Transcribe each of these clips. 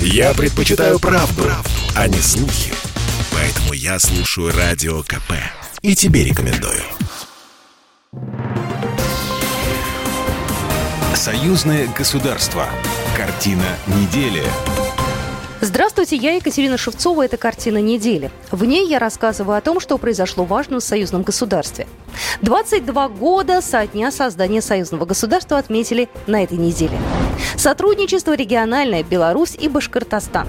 Я предпочитаю правду, правду, а не слухи. Поэтому я слушаю Радио КП. И тебе рекомендую. Союзное государство. Картина недели. Здравствуйте, я Екатерина Шевцова. Это «Картина недели». В ней я рассказываю о том, что произошло важно в союзном государстве. 22 года со дня создания союзного государства отметили на этой неделе. Сотрудничество региональное Беларусь и Башкортостан.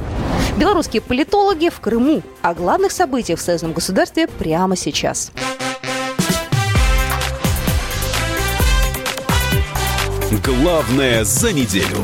Белорусские политологи в Крыму. О главных событиях в союзном государстве прямо сейчас. Главное за неделю.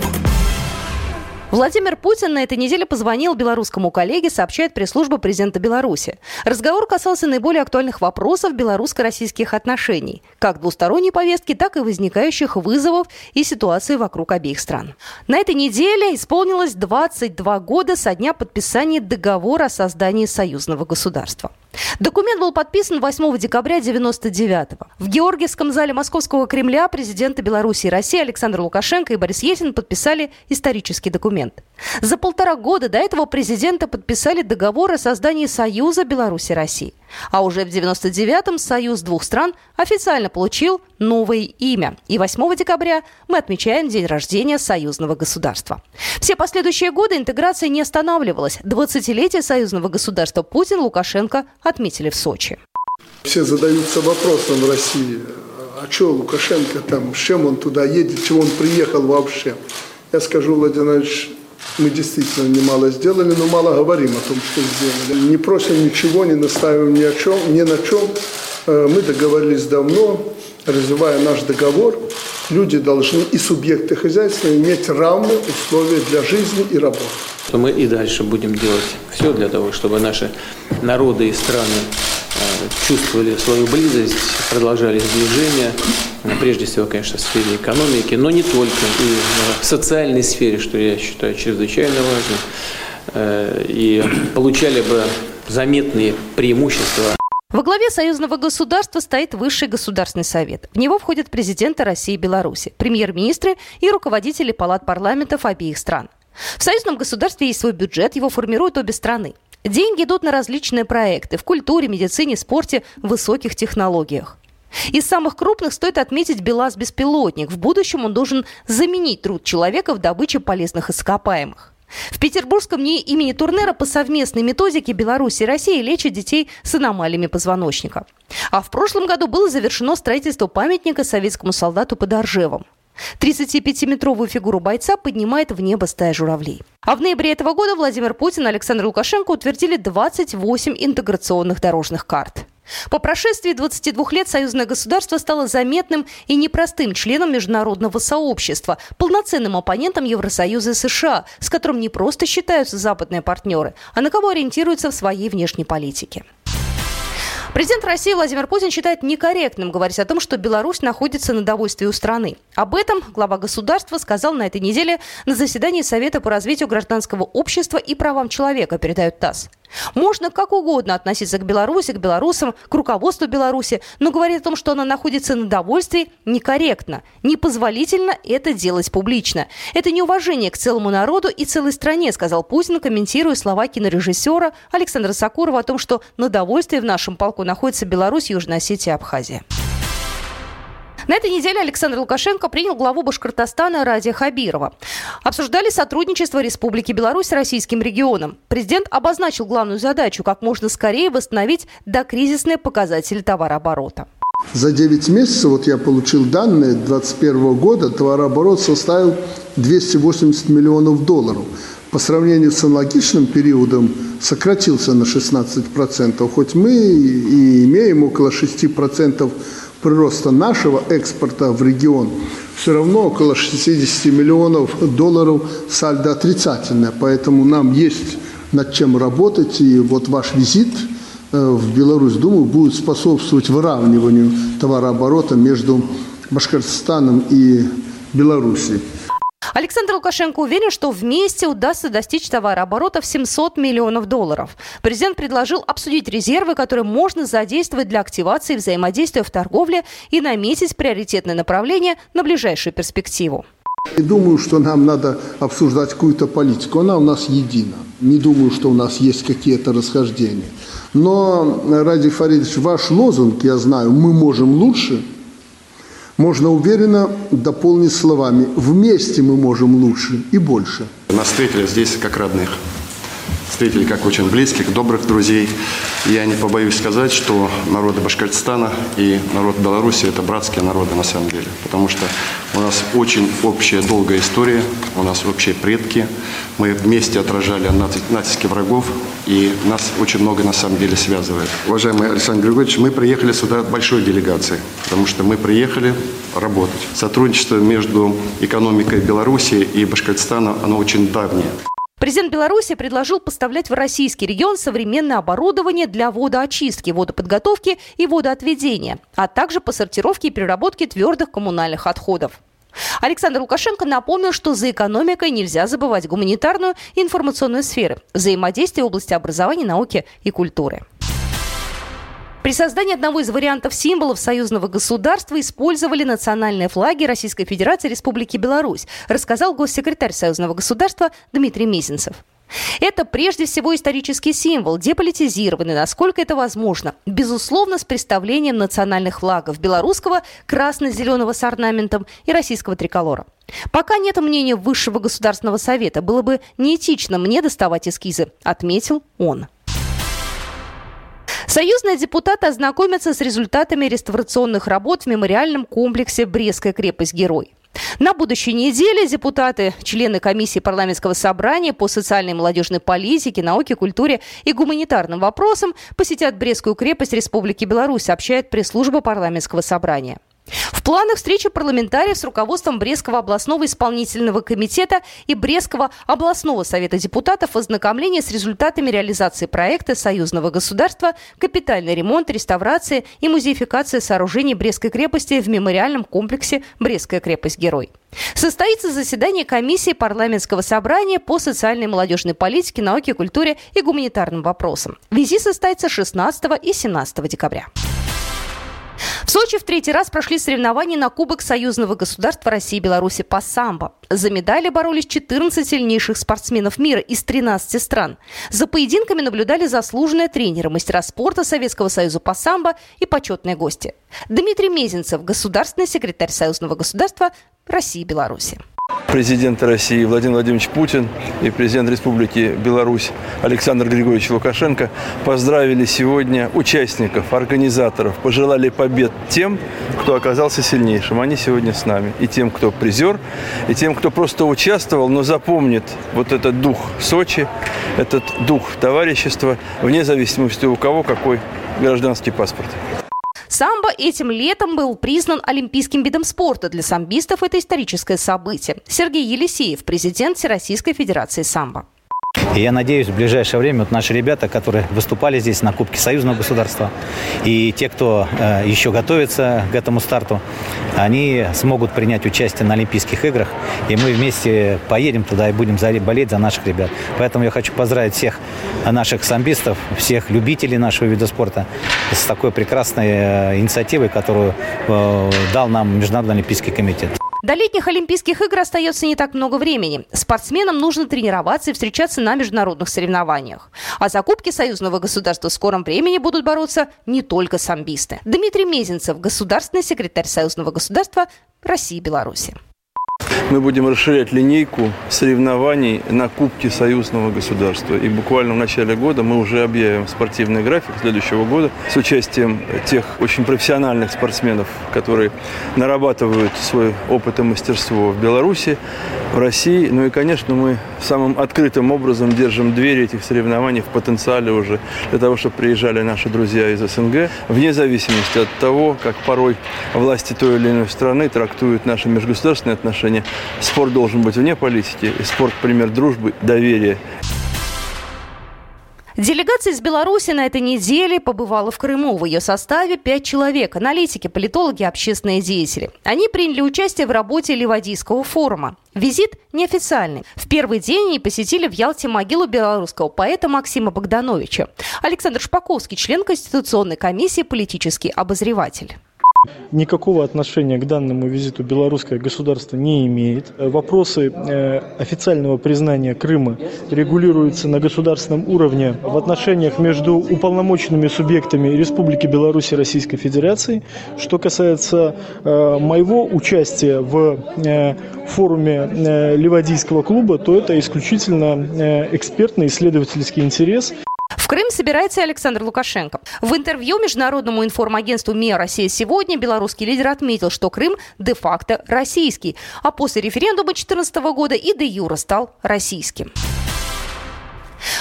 Владимир Путин на этой неделе позвонил белорусскому коллеге, сообщает пресс-служба президента Беларуси. Разговор касался наиболее актуальных вопросов белорусско-российских отношений, как двусторонней повестки, так и возникающих вызовов и ситуации вокруг обеих стран. На этой неделе исполнилось 22 года со дня подписания договора о создании союзного государства. Документ был подписан 8 декабря 1999 -го. В Георгиевском зале Московского Кремля президенты Беларуси и России Александр Лукашенко и Борис Ельцин подписали исторический документ. За полтора года до этого президенты подписали договор о создании Союза Беларуси России. А уже в 99-м Союз двух стран официально получил новое имя. И 8 декабря мы отмечаем день рождения союзного государства. Все последующие годы интеграция не останавливалась. 20-летие союзного государства Путин, Лукашенко отметили в Сочи. Все задаются вопросом в России, а что Лукашенко там, с чем он туда едет, чего он приехал вообще. Я скажу, Владимир Иванович, мы действительно немало сделали, но мало говорим о том, что сделали. Не просим ничего, не настаиваем ни, о чем, ни на чем. Э, мы договорились давно, развивая наш договор, люди должны и субъекты хозяйства иметь равные условия для жизни и работы. Мы и дальше будем делать все для того, чтобы наши народы и страны э, чувствовали свою близость, продолжали сближение, прежде всего, конечно, в сфере экономики, но не только, и в социальной сфере, что я считаю чрезвычайно важным, э, и получали бы заметные преимущества. Во главе союзного государства стоит Высший государственный совет. В него входят президенты России и Беларуси, премьер-министры и руководители палат парламентов обеих стран. В союзном государстве есть свой бюджет, его формируют обе страны. Деньги идут на различные проекты в культуре, медицине, спорте, высоких технологиях. Из самых крупных стоит отметить БелАЗ-беспилотник. В будущем он должен заменить труд человека в добыче полезных ископаемых. В Петербургском НИИ имени Турнера по совместной методике Беларуси и России лечат детей с аномалиями позвоночника. А в прошлом году было завершено строительство памятника советскому солдату под Оржевом. 35-метровую фигуру бойца поднимает в небо стая журавлей. А в ноябре этого года Владимир Путин и Александр Лукашенко утвердили 28 интеграционных дорожных карт. По прошествии 22 лет союзное государство стало заметным и непростым членом международного сообщества, полноценным оппонентом Евросоюза и США, с которым не просто считаются западные партнеры, а на кого ориентируются в своей внешней политике. Президент России Владимир Путин считает некорректным говорить о том, что Беларусь находится на довольствии у страны. Об этом глава государства сказал на этой неделе на заседании Совета по развитию гражданского общества и правам человека, передают ТАСС. Можно как угодно относиться к Беларуси, к белорусам, к руководству Беларуси, но говорить о том, что она находится на довольствии, некорректно. Непозволительно это делать публично. Это неуважение к целому народу и целой стране, сказал Путин, комментируя слова кинорежиссера Александра Сакурова о том, что на довольствии в нашем полку находится Беларусь, Южная Осетия и Абхазия. На этой неделе Александр Лукашенко принял главу Башкортостана Радия Хабирова. Обсуждали сотрудничество Республики Беларусь с российским регионом. Президент обозначил главную задачу – как можно скорее восстановить докризисные показатели товарооборота. За 9 месяцев, вот я получил данные 2021 года, товарооборот составил 280 миллионов долларов. По сравнению с аналогичным периодом сократился на 16%, хоть мы и имеем около 6% прироста нашего экспорта в регион, все равно около 60 миллионов долларов сальдо отрицательное. Поэтому нам есть над чем работать. И вот ваш визит э, в Беларусь, думаю, будет способствовать выравниванию товарооборота между Башкортостаном и Белоруссией. Александр Лукашенко уверен, что вместе удастся достичь товарооборота в 700 миллионов долларов. Президент предложил обсудить резервы, которые можно задействовать для активации взаимодействия в торговле и наметить приоритетное направление на ближайшую перспективу. Не думаю, что нам надо обсуждать какую-то политику. Она у нас едина. Не думаю, что у нас есть какие-то расхождения. Но, Ради Фаридович, ваш лозунг, я знаю, мы можем лучше, можно уверенно дополнить словами «вместе мы можем лучше и больше». Нас встретили здесь как родных встретили как очень близких, добрых друзей. Я не побоюсь сказать, что народы Башкортостана и народ Беларуси – это братские народы на самом деле. Потому что у нас очень общая долгая история, у нас общие предки. Мы вместе отражали натиски врагов, и нас очень много на самом деле связывает. Уважаемый Александр Григорьевич, мы приехали сюда большой делегацией, потому что мы приехали работать. Сотрудничество между экономикой Беларуси и Башкортостана, оно очень давнее. Президент Беларуси предложил поставлять в российский регион современное оборудование для водоочистки, водоподготовки и водоотведения, а также по сортировке и переработке твердых коммунальных отходов. Александр Лукашенко напомнил, что за экономикой нельзя забывать гуманитарную и информационную сферы, взаимодействие в области образования, науки и культуры. При создании одного из вариантов символов союзного государства использовали национальные флаги Российской Федерации и Республики Беларусь, рассказал госсекретарь союзного государства Дмитрий Мезенцев. Это прежде всего исторический символ, деполитизированный, насколько это возможно. Безусловно, с представлением национальных флагов белорусского, красно-зеленого с орнаментом и российского триколора. Пока нет мнения Высшего государственного совета, было бы неэтично мне доставать эскизы, отметил он. Союзные депутаты ознакомятся с результатами реставрационных работ в мемориальном комплексе «Брестская крепость-герой». На будущей неделе депутаты, члены комиссии парламентского собрания по социальной и молодежной политике, науке, культуре и гуманитарным вопросам посетят Брестскую крепость Республики Беларусь, сообщает пресс-служба парламентского собрания. В планах встречи парламентариев с руководством Брестского областного исполнительного комитета и Брестского областного совета депутатов ознакомление с результатами реализации проекта союзного государства «Капитальный ремонт, реставрация и музеификация сооружений Брестской крепости в мемориальном комплексе «Брестская крепость-герой». Состоится заседание комиссии парламентского собрания по социальной и молодежной политике, науке, культуре и гуманитарным вопросам. Визит состоится 16 и 17 декабря. Сочи в третий раз прошли соревнования на Кубок союзного государства России и Беларуси по самбо. За медали боролись 14 сильнейших спортсменов мира из 13 стран. За поединками наблюдали заслуженные тренеры, мастера спорта Советского союза по самбо и почетные гости. Дмитрий Мезенцев, государственный секретарь союзного государства России и Беларуси президент России Владимир Владимирович Путин и президент Республики Беларусь Александр Григорьевич Лукашенко поздравили сегодня участников, организаторов, пожелали побед тем, кто оказался сильнейшим. Они сегодня с нами. И тем, кто призер, и тем, кто просто участвовал, но запомнит вот этот дух Сочи, этот дух товарищества, вне зависимости у кого какой гражданский паспорт. Самбо этим летом был признан олимпийским видом спорта. Для самбистов это историческое событие. Сергей Елисеев, президент Всероссийской Федерации самбо. И я надеюсь, в ближайшее время вот наши ребята, которые выступали здесь на Кубке Союзного государства, и те, кто э, еще готовится к этому старту, они смогут принять участие на Олимпийских играх, и мы вместе поедем туда и будем болеть за наших ребят. Поэтому я хочу поздравить всех наших самбистов, всех любителей нашего вида спорта с такой прекрасной э, инициативой, которую э, дал нам Международный Олимпийский комитет. До летних Олимпийских игр остается не так много времени. Спортсменам нужно тренироваться и встречаться на международных соревнованиях. А за союзного государства в скором времени будут бороться не только самбисты. Дмитрий Мезенцев, государственный секретарь союзного государства России и Беларуси. Мы будем расширять линейку соревнований на Кубке союзного государства. И буквально в начале года мы уже объявим спортивный график следующего года с участием тех очень профессиональных спортсменов, которые нарабатывают свой опыт и мастерство в Беларуси, в России. Ну и, конечно, мы самым открытым образом держим двери этих соревнований в потенциале уже для того, чтобы приезжали наши друзья из СНГ, вне зависимости от того, как порой власти той или иной страны трактуют наши межгосударственные отношения. Спорт должен быть вне политики, и спорт – пример дружбы, доверия. Делегация из Беларуси на этой неделе побывала в Крыму. В ее составе пять человек – аналитики, политологи, общественные деятели. Они приняли участие в работе Ливадийского форума. Визит неофициальный. В первый день они посетили в Ялте могилу белорусского поэта Максима Богдановича. Александр Шпаковский, член Конституционной комиссии, политический обозреватель. Никакого отношения к данному визиту белорусское государство не имеет. Вопросы э, официального признания Крыма регулируются на государственном уровне в отношениях между уполномоченными субъектами Республики Беларусь и Российской Федерации. Что касается э, моего участия в э, форуме Ливадийского клуба, то это исключительно экспертный исследовательский интерес. В Крым собирается Александр Лукашенко. В интервью международному информагентству МИА «Россия сегодня» белорусский лидер отметил, что Крым де-факто российский, а после референдума 2014 года и де-юра стал российским.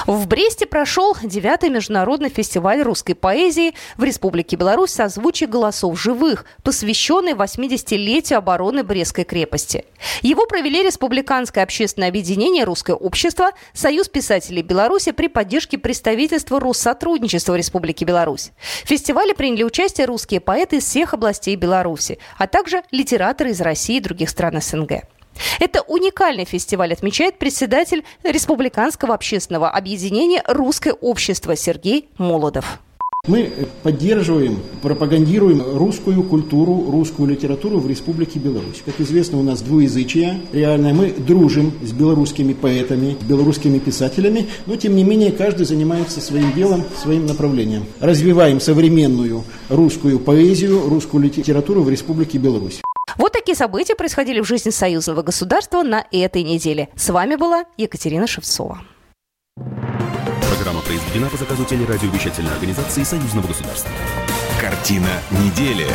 В Бресте прошел девятый международный фестиваль русской поэзии в Республике Беларусь «Созвучие голосов живых», посвященный 80-летию обороны Брестской крепости. Его провели Республиканское общественное объединение «Русское общество», Союз писателей Беларуси при поддержке представительства Россотрудничества Республики Беларусь. В фестивале приняли участие русские поэты из всех областей Беларуси, а также литераторы из России и других стран СНГ. Это уникальный фестиваль, отмечает председатель Республиканского общественного объединения «Русское общество» Сергей Молодов. Мы поддерживаем, пропагандируем русскую культуру, русскую литературу в Республике Беларусь. Как известно, у нас двуязычие реально. Мы дружим с белорусскими поэтами, белорусскими писателями, но тем не менее каждый занимается своим делом, своим направлением. Развиваем современную русскую поэзию, русскую литературу в Республике Беларусь. Вот такие события происходили в жизни союзного государства на этой неделе. С вами была Екатерина Шевцова. Программа произведена по заказу телерадиовещательной организации Союзного государства. Картина недели.